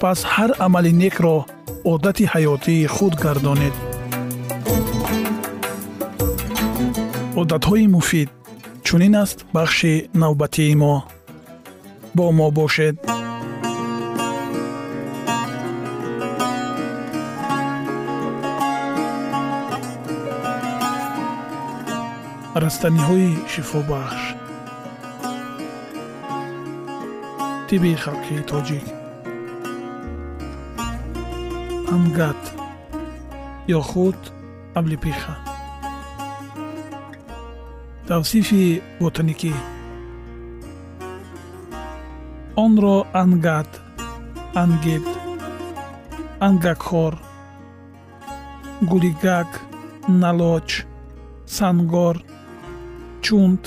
пас ҳар амали некро одати ҳаётии худ гардонед. Одатҳои муфид чунин аст бахши навбатии мо. Бо мо бошед. Растаниҳои шифобахш. Тиби халқии тоҷик амгат ё худ аблипиха. Тавсифи ботаникӣ. Онро ангат ангед ангакхор гулигак налоч сангор чунт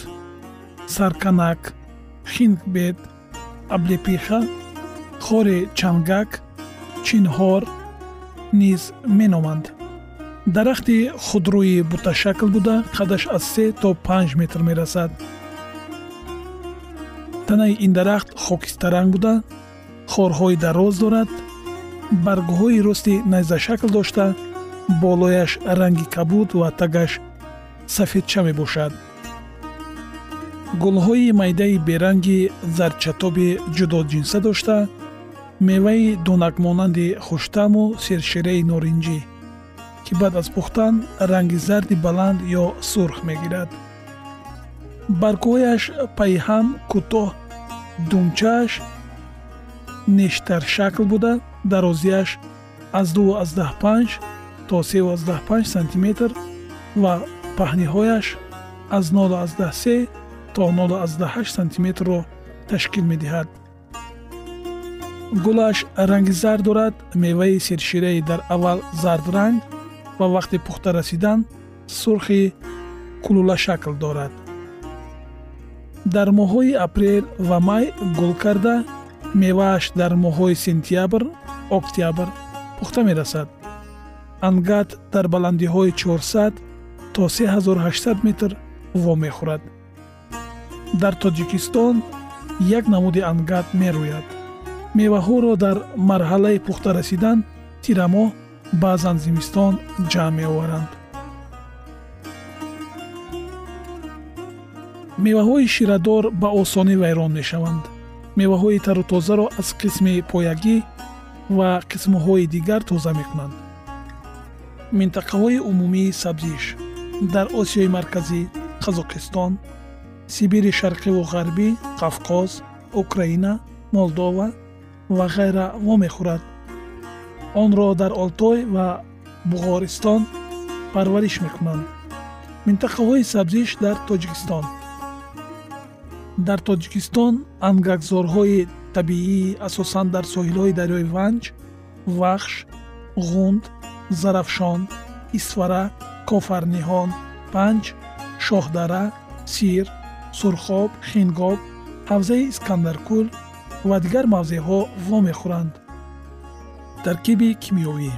сарканак хинкбед аблепиха хори чангак чинҳор низ меноманд. Дарахти худрӯи буташакл буда қадаш аз се то панҷ метр мерасад. Танаи ин дарахт хокистаранг буда хорҳои дароз дорад баргҳои рости найзашакл дошта болояш ранги кабуд ва тагаш сафедча мебошад. Гулҳои майдаи беранги зарчатоби ҷудоҷинса дошта меваи донакмонанди хуштаму сершираи норинҷӣ ки баъд аз пухтан ранги зарди баланд ё сурх мегирад. Баргҳояш пайҳам кӯтоҳ думчааш нештаршакл буда дарозиаш аз 215 то 35 сантиметр ва паҳниҳояш аз 03 то 08 сантиметрро ташкил медиҳад гулаш ранги зард дорад меваи сершираи дар аввал зардранг ва вақти пухта расидан сурхи кулулашакл дорад. Дар моҳҳои апрел ва май гул карда мевааш дар моҳҳои сентябр октябр пухта мерасад. Ангат дар баландиҳои 400 то 3800 метр вомехӯрад. Дар тоҷикистон як намуди ангат мерӯяд меваҳоро дар марҳалаи пухта расидан тирамоҳ баъзан зимистон ҷамъ меоваранд. Меваҳои ширадор ба осонӣ вайрон мешаванд. Меваҳои тару тозаро аз қисми поягӣ ва қисмҳои дигар тоза мекунанд. Минтақаҳои умумии сабзиш дар осиёи марказӣ қазоқистон сибири шарқиву ғарбӣ қавқоз украина молдова ва ғайра вомехӯрад онро дар олтой ва буғористон парвариш мекунанд минтақаҳои сабзиш дар тоҷикистон. Дар тоҷикистон ангакзорҳои табиӣ асосан дар соҳилҳои дарёи ванҷ вахш ғунд зарафшон исфара кофарниҳон панҷ шоҳдара сир сурхоб хингоб ҳавзаи искандаркӯл ва дигар мавзеъҳо вомехӯранд таркиби кимиёвӣ.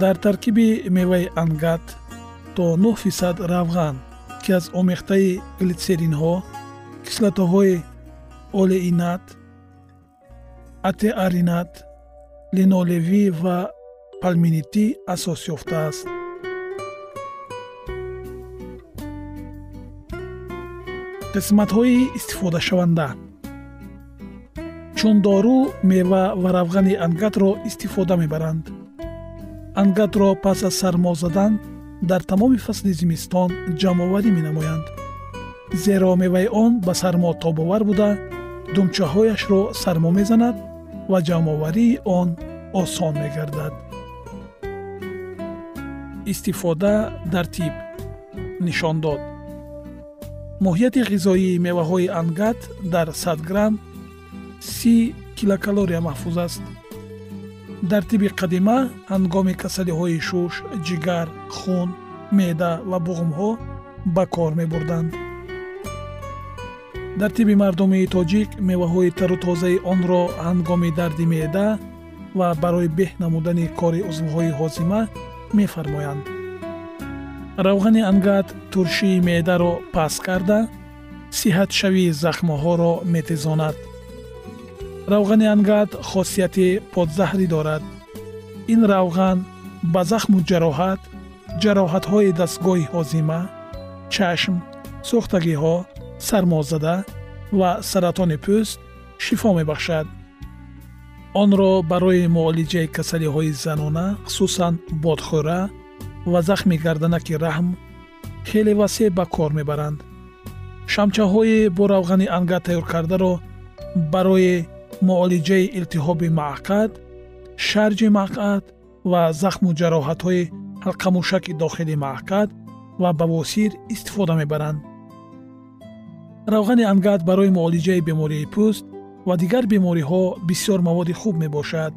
Дар таркиби меваи ангат то 9 фисад равған ки аз омехтаи глитсеринҳо кислотаҳои олеинат атеаринат линолевӣ ва палминитӣ асос ёфтааст қисматҳои истифодашаванда чун дору мева ва равғани ангатро истифода мебаранд. Ангатро пас аз сармо задан дар тамоми фасли зимистон ҷамъоварӣ менамоянд. Зеро меваи он ба сармо тобовар буда думчаҳояшро сармо мезанад ва ҷамъоварии он осон мегардад. Истифода дар тиб. Нишон дод моҳияти ғизоии меваҳои ангат дар 100 грамм 30 килокалория маҳфуз аст. Дар тиби қадима ҳангоми касалиҳои шуш ҷигар хун меъда ва буғумҳо ба кор мебурданд. Дар тиби мардумии тоҷик меваҳои тару тозаи онро ҳангоми дарди меъда ва барои беҳ намудани кори узвҳои ҳозима мефармоянд. Равғани ангат туршии меъдаро паст карда сиҳатшавии захмҳоро метезонад равғани ангат хосияти подзаҳрӣ дорад. Ин равған ба захму ҷароҳат ҷароҳатҳои дастгоҳи ҳозима чашм сӯхтагиҳо сармозада ва саратони пӯст шифо мебахшад. Онро барои муолиҷаи касалиҳои занона хусусан бодхӯра ва захми гарданаки раҳм хеле васеъ ба кор мебаранд. Шамчаҳои бо равғани анга тайёркардаро барои муолиҷаи илтиҳоби маъқад шарҷи маъқад ва захму ҷароҳатҳои ҳалқамушаки дохили маъқад ва бавосир истифода мебаранд. равғани ангат барои муолиҷаи бемории пӯст ва дигар бемориҳо бисёр маводи хуб мебошад.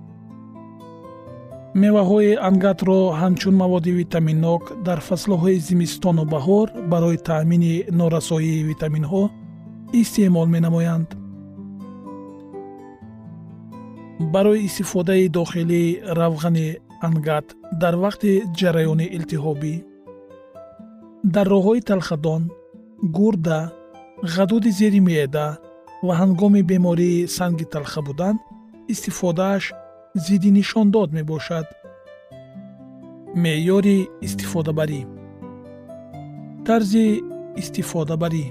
меваҳои ангатро ҳамчун маводи витаминнок дар фаслҳои зимистону баҳор барои таъмини норасоии витаминҳо истеъмол менамоянд барои истифодаи дохилии равғани ангат дар вақти ҷараёни илтиҳобӣ. Дар роҳҳои талхадон гурда ғадуди зери меъда ва ҳангоми бемории санги талха будан истифодааш зидди нишондод мебошад. Меъёри истифодабарӣ. Тарзи истифодабарӣ.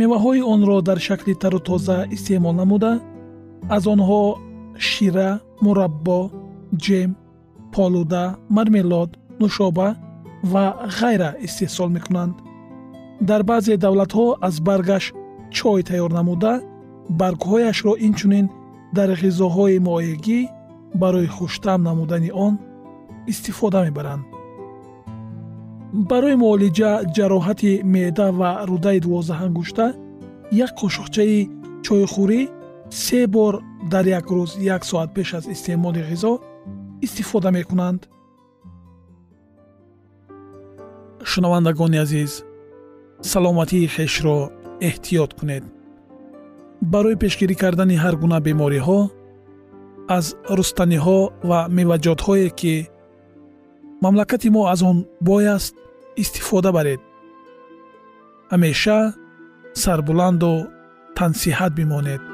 Меваҳои онро дар шакли тару тоза истеъмол намуда аз онҳо шира мураббо ҷем полуда мармелод нушоба ва ғайра истеҳсол мекунанд. Дар баъзе давлатҳо аз баргаш чой тайёр намуда баргҳояшро инчунин дар ғизоҳои моегӣ барои хуштам намудани он истифода мебаранд. Барои муолиҷа ҷароҳати меъда ва рудаи дувоздаҳангушта як қошуқчаи чойхӯрӣ се бор дар як рӯз як соат пеш аз истеъмоли ғизо истифода мекунанд. Шунавандагони азиз саломатии хешро эҳтиёт кунед. Барои пешгирӣ кардани ҳар гуна бемориҳо аз рустаниҳо ва меваҷотҳое ки мамлакати мо аз он бой аст истифода баред. Ҳамеша сарбуланду тансиҳат бимонед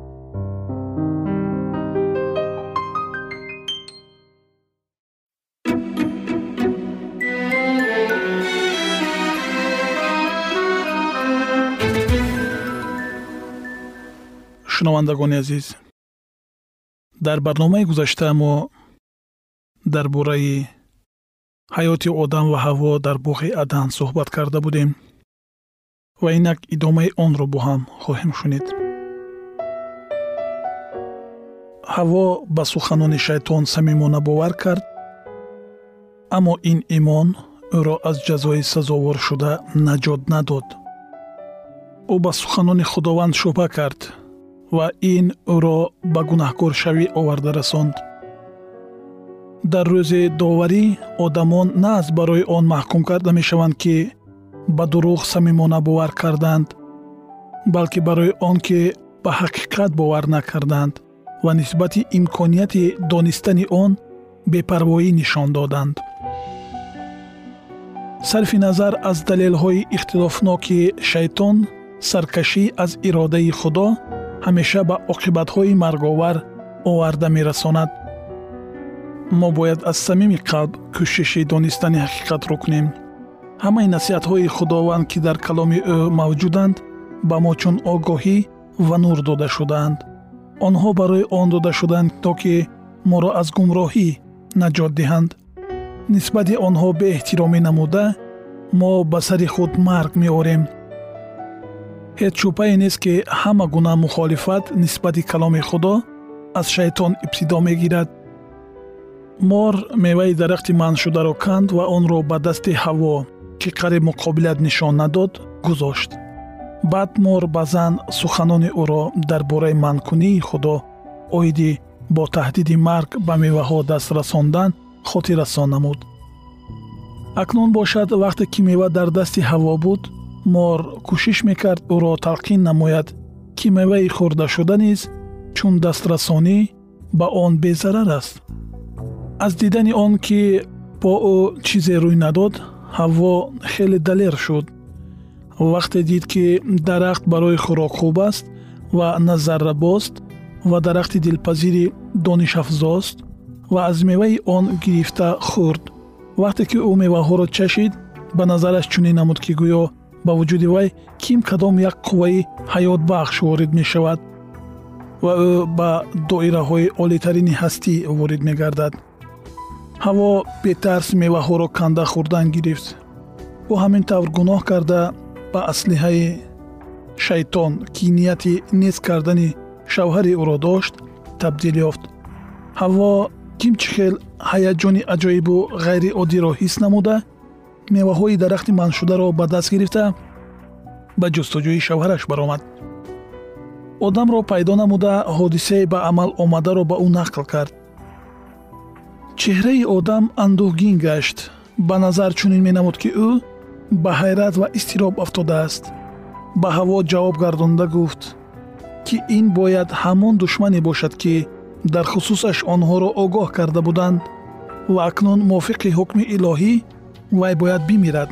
шунавандагони азиз. Дар барномаи гузашта мо дар бораи ҳаёти одам ва ҳаво дар боғи адан суҳбат карда будем ва инак идомаи онро бо ҳам хоҳем шунид. Ҳаво ба суханони шайтон самимона бовар кард аммо ин имон ӯро аз ҷазои сазовор шуда наҷот надод. Ӯ ба суханони худованд шубҳа кард ва ин ӯро ба гунаҳкоршавӣ оварда расонд. Дар рӯзи доварӣ одамон на аз барои он маҳкум карда мешаванд ки ба дурӯғ самимона бовар карданд балки барои он ки ба ҳақиқат бовар накарданд ва нисбати имконияти донистани он бепарвоӣ нишон доданд. Сарфи назар аз далелҳои ихтилофноки шайтон саркашӣ аз иродаи худо ҳамеша ба оқибатҳои марговар оварда мерасонад. Мо бояд аз самими қалб кӯшиши донистани ҳақиқатро кунем. Ҳамаи насиҳатҳои худованд ки дар каломи ӯ мавҷуданд ба мо чун огоҳӣ ва нур дода шудаанд. Онҳо барои он дода шуданд то ки моро аз гумроҳӣ наҷот диҳанд. Нисбати онҳо беэҳтиромӣ намуда мо ба сари худ марг меорем ҳеҷ шубҳае нест ки ҳама гуна мухолифат нисбати каломи худо аз шайтон ибтидо мегирад. Мор меваи дарахти манъшударо канд ва онро ба дасти ҳаво ки қариб муқобилат нишон надод гузошт. Баъд мор ба зан суханони ӯро дар бораи манъкунии худо оиди бо таҳдиди марг ба меваҳо даст расондан хотиррасон намуд. Акнун бошад вақте ки мева дар дасти ҳаво буд мор кӯшиш мекард ӯро талқин намояд ки меваи хӯрдашуда низ чун дастрасонӣ ба он безарар аст. Аз дидани он ки бо ӯ чизе рӯй надод ҳаво хеле далер шуд. Вақте дид ки дарахт барои хӯрок хуб аст ва назаррабост ва дарахти дилпазири донишафзост ва аз меваи он гирифта хӯрд. Вақте ки ӯ меваҳоро чашид ба назараш чунин намуд ки гӯё ба вуҷуди вай ким кадом як қувваи ҳаётбахш ворид мешавад ва ӯ ба доираҳои олитарини ҳастӣ ворид мегардад. Ҳаво бетарс меваҳоро канда хӯрдан гирифт. Ӯ ҳамин тавр гуноҳ карда ба аслиҳаи шайтон ки нияти нест кардани шавҳари ӯро дошт табдил ёфт. Ҳаво кимчи хел ҳаяҷони аҷоибу ғайриоддиро ҳис намуда меваҳои дарахти манъшударо ба даст гирифта ба ҷустуҷӯи шавҳараш баромад. Одамро пайдо намуда ҳодисаи ба амал омадаро ба ӯ нақл кард. Чеҳраи одам андӯҳгин гашт. Ба назар чунин менамуд ки ӯ ба ҳайрат ва изтироб афтодааст. Ба ҳаво ҷавоб гардонда гуфт ки ин бояд ҳамон душмане бошад ки дар хусусаш онҳоро огоҳ карда буданд ва акнун мувофиқи ҳукми илоҳӣ вай бояд бимирад.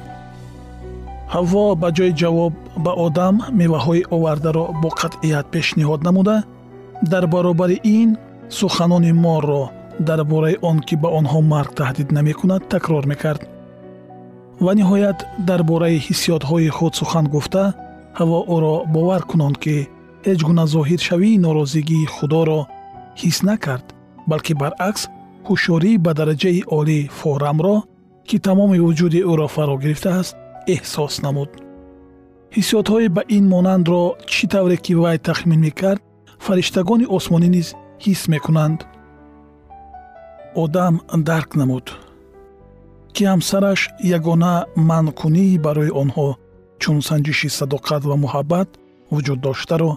Ҳавво ба ҷои ҷавоб ба одам меваҳои овардаро бо қатъият пешниҳод намуда дар баробари ин суханони морро дар бораи он ки ба онҳо марг таҳдид намекунад такрор мекард. Ва ниҳоят дар бораи ҳиссиётҳои худ сухан гуфта ҳаво ӯро бовар кунон ки ҳеҷ гуна зоҳиршавии норозигии худоро ҳис накард балки баръакс ҳушёрӣ ба дараҷаи олӣ форамро ки тамоми вуҷуди ӯро фаро гирифтааст эҳсос намуд. ҳиссиётҳои ба ин монандро чӣ тавре ки вай тахмин мекард фариштагони осмонӣ низ ҳис мекунанд. одам дарк намуд. ки ҳамсараш ягона манъкунии барои онҳо чун санҷиши садоқат ва муҳаббат вуҷуд доштаро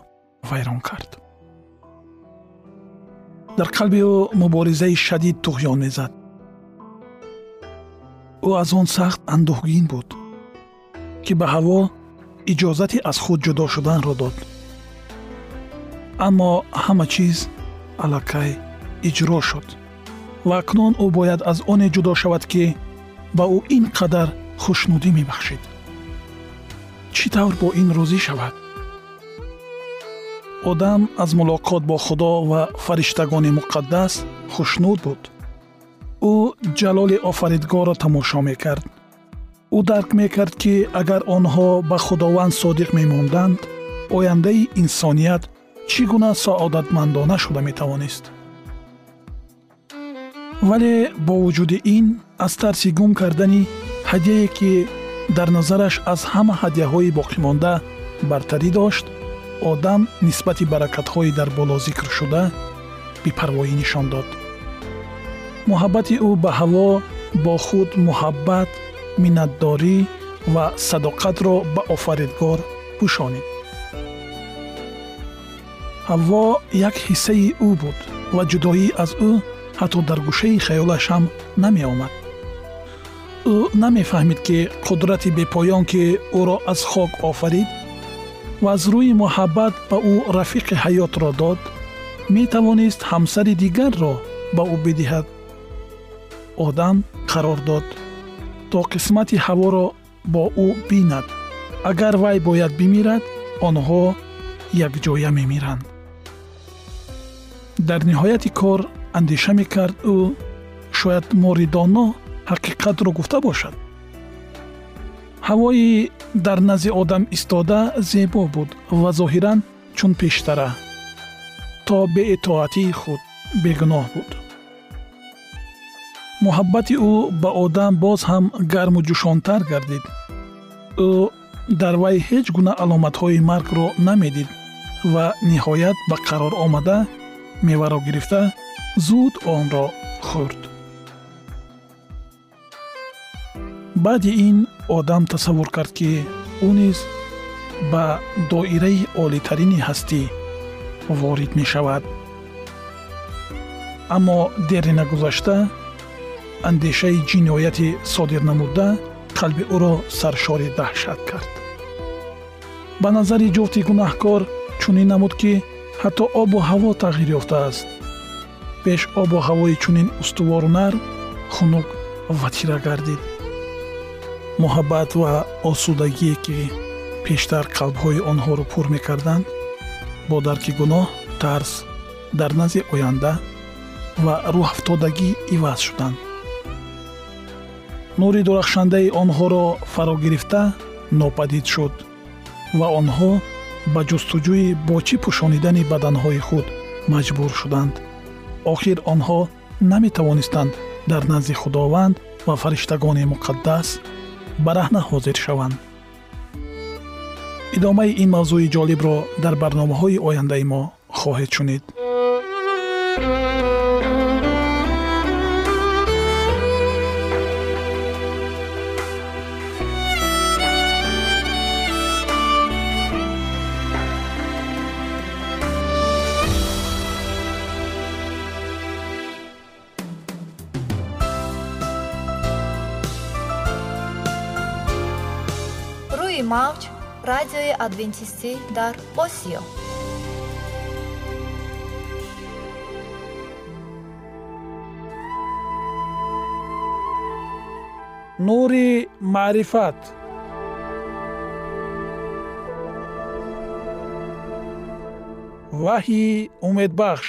вайрон кард. дар қалби ӯ муборизаи шадид туғён мезад ӯ аз он сахт андӯҳгин буд ки ба ҳаво иҷозати аз худ ҷудо шуданро дод. Аммо ҳама чиз аллакай иҷро шуд ва акнун ӯ бояд аз оне ҷудо шавад ки ба ӯ ин қадар хушнудӣ мебахшид. Чӣ тавр бо ин розӣ шавад? Одам аз мулоқот бо худо ва фариштагони муқаддас хушнуд буд ӯ ҷалоли офаридгорро тамошо мекард. Ӯ дарк мекард ки агар онҳо ба худованд содиқ мемонданд ояндаи инсоният чӣ гуна саодатмандона шуда метавонист. Вале бо вуҷуди ин аз тарси гум кардани ҳадияе ки дар назараш аз ҳама ҳадияҳои боқимонда бартарӣ дошт одам нисбати баракатҳои дар боло зикршуда бепарвоӣ нишон дод муҳаббати ӯ ба ҳаво бо худ муҳаббат миннатдорӣ ва садоқатро ба офаридгор пӯшонид ҳавво як ҳиссаи ӯ буд ва ҷудоӣ аз ӯ ҳатто дар гӯшаи хаёлаш ҳам намеомад. ӯ намефаҳмид ки қудрати бепоён ки ӯро аз хок офарид ва аз рӯи муҳаббат ба ӯ рафиқи ҳаётро дод метавонист ҳамсари дигарро ба ӯ бидиҳад одам қарор дод то қисмати ҳаворо бо ӯ бинад. Агар вай бояд бимирад онҳо якҷоя мемиранд. Дар ниҳояти кор андеша мекард ӯ шояд моридоно ҳақиқатро гуфта бошад. Ҳавои дар назди одам истода зебо буд ва зоҳиран чун пештара то беитоатии худ бегуноҳ буд муҳаббати ӯ ба одам боз ҳам гарму ҷӯшонтар гардид. Ӯ дар вай ҳеҷ гуна аломатҳои маргро намедид ва ниҳоят ба қарор омада меваро гирифта зуд онро хӯрд. Баъди ин одам тасаввур кард ки ӯ низ ба доираи олитарини ҳастӣ ворид мешавад. Аммо дери нагузашта андешаи ҷинояти содир намуда қалби ӯро саршори даҳшат кард. Ба назари ҷуфти гунаҳкор чунин намуд ки ҳатто обу ҳаво тағйир ёфтааст. Пеш обу ҳавои чунин устувору нарм хунук ва тира гардид. Муҳаббат ва осудагие ки пештар қалбҳои онҳоро пур мекарданд бо дарки гуноҳ тарс дар назди оянда ва рӯҳафтодагӣ иваз шуданд нури дурахшандаи онҳоро фаро гирифта нопадид шуд ва онҳо ба ҷустуҷӯи бо чӣ пӯшонидани баданҳои худ маҷбур шуданд. Охир онҳо наметавонистанд дар назди худованд ва фариштагони муқаддас бараҳна ҳозир шаванд. Идомаи ин мавзӯи ҷолибро дар барномаҳои ояндаи мо хоҳед шунид адвентистӣ дар осиё. Нури маърифат. Ваҳйи умедбахш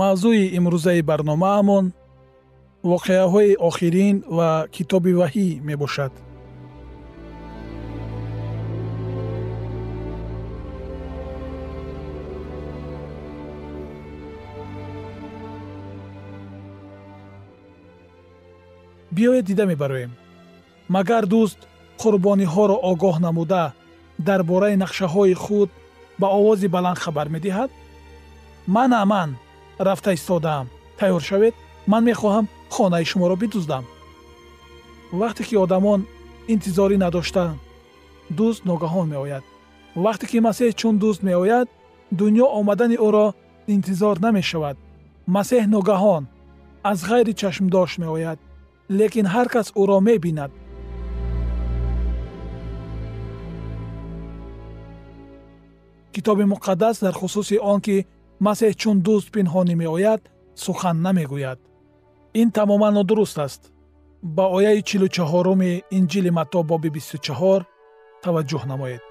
мавзӯи имрӯзаи барномаамон воқеаҳои охирин ва китоби ваҳӣ мебошад. Биёед дида мебароем. Магар дӯст қурбониҳоро огоҳ намуда дар бораи нақшаҳои худ ба овози баланд хабар медиҳад мана ман рафта истодаам. Тайёр шавед ман мехоҳам хонаи шуморо бидуздам. Вақте ки одамон интизорӣ надоштанд дӯст ногаҳон меояд. Вақте ки масеҳ чун дӯст меояд дуньё омадани ӯро интизор намешавад. Масеҳ ногаҳон аз ғайри чашмдошт меояд лекин ҳар кас ӯро мебинад. Китоби муқаддас дар хусуси он ки масеҳ чун дӯст пинҳонӣ меояд сухан намегӯяд. Ин тамоман нодуруст аст. Ба ояи чилу чаҳоруми инҷили матто боби бисту чаҳор таваҷҷӯҳ намоед.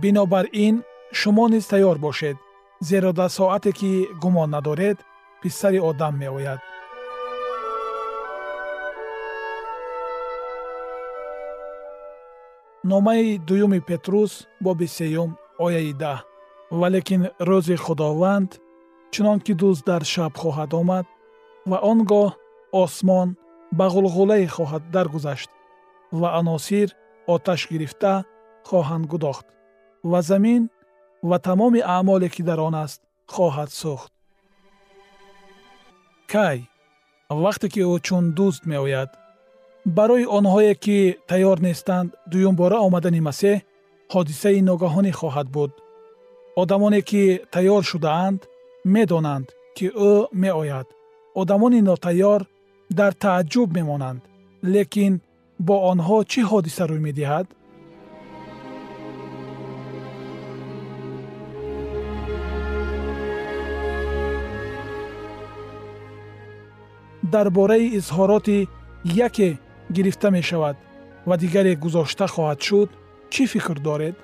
Бинобар ин шумо низ тайёр бошед зеро дар соате ки гумон надоред писари одам меояд номаи дуюми петрус боби сеюм ояи даҳ. Валекин рӯзи худованд чунон ки дӯст дар шаб хоҳад омад ва он гоҳ осмон ба ғулғулае хоҳад даргузашт ва аносир оташ гирифта хоҳанд гудохт ва замин ва тамоми аъмоле ки дар он аст хоҳад сӯхт. Кай вақте ки ӯ чун дӯст меояд барои онҳое ки тайёр нестанд дуюмбора омадани масеҳ ҳодисаи ногаҳонӣ хоҳад буд. Одамоне ки тайёр шудаанд медонанд ки ӯ меояд. Одамони нотайёр дар тааҷҷуб мемонанд лекин бо онҳо чӣ ҳодиса рӯй медиҳад? Дар бораи изҳороти яке гирифта мешавад ва дигаре гузошта хоҳад шуд чӣ фикр доред?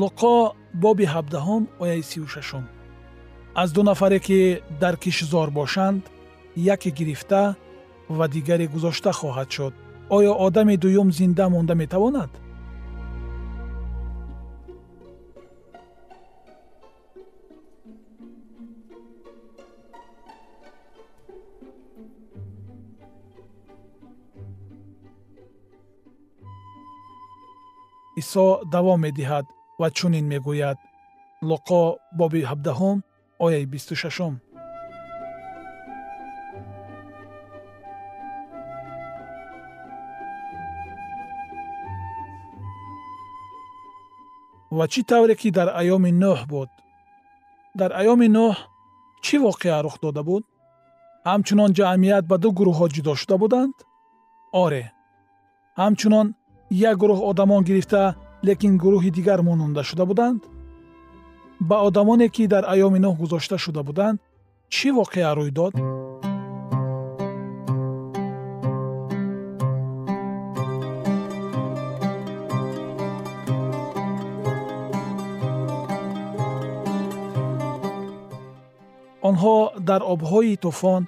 Луқо боби ҳабдаҳум ояи сию шашум аз ду нафаре ки дар кишзор бошанд яке гирифта ва дигаре гузошта хоҳад шуд. Оё одами дуюм зинда монда метавонад? Исо давом медиҳад ва чунин мегӯяд. Луқо боби 17 ояи 26 ва чӣ тавре ки дар айёми нӯҳ буд? Дар айёми нӯҳ чӣ воқеа рух дода буд? Ҳамчунон ҷамъият ба ду гурӯҳҳо ҷудо шуда буданд? Оре ҳамчунон як гурӯҳ одамон гирифта лекин гурӯҳи дигар монанда шуда буданд? Ба одамоне ки дар айёми нӯҳ гузошта шуда буданд чӣ воқеа рӯй дод дар обҳои тӯфон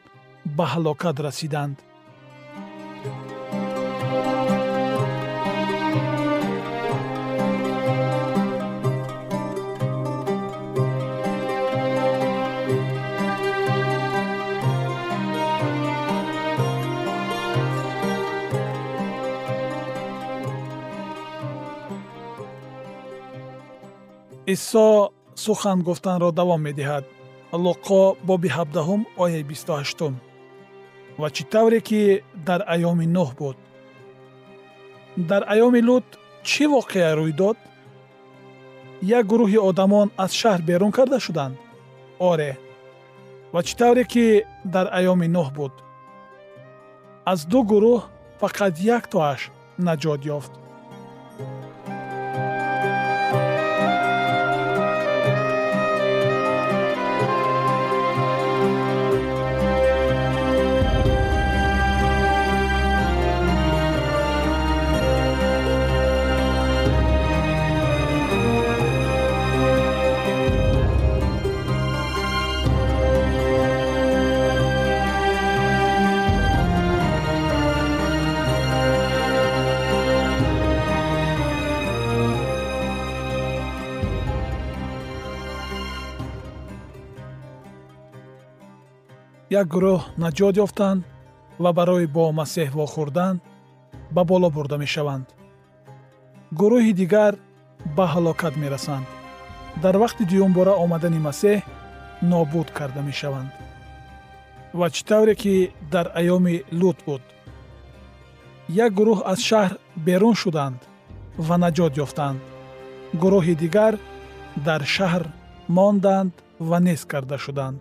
ба ҳалокат расиданд исо сухан гуфтанро давом медиҳад луқо боби ҳабдаҳум ояи бисту ҳаштум ва чӣ тавре ки дар айёми нӯҳ буд? Дар айёми лут чӣ воқеа рӯй дод? Як гурӯҳи одамон аз шаҳр берун карда шуданд. Оре. Ва чӣ тавре ки дар айёми нӯҳ буд? Аз ду гурӯҳ фақат як тоаш наҷот ёфт як гурӯҳ наҷот ёфтанд ва барои бо масеҳ вохӯрдан ба боло бурда мешаванд. Гурӯҳи дигар ба ҳалокат мерасанд. Дар вақти дуюмбора омадани масеҳ нобуд карда мешаванд. Ва чӣ тавре ки дар айёми лут буд. Як гурӯҳ аз шаҳр берун шуданд ва наҷот ёфтанд. Гурӯҳи дигар дар шаҳр монданд ва нест карда шуданд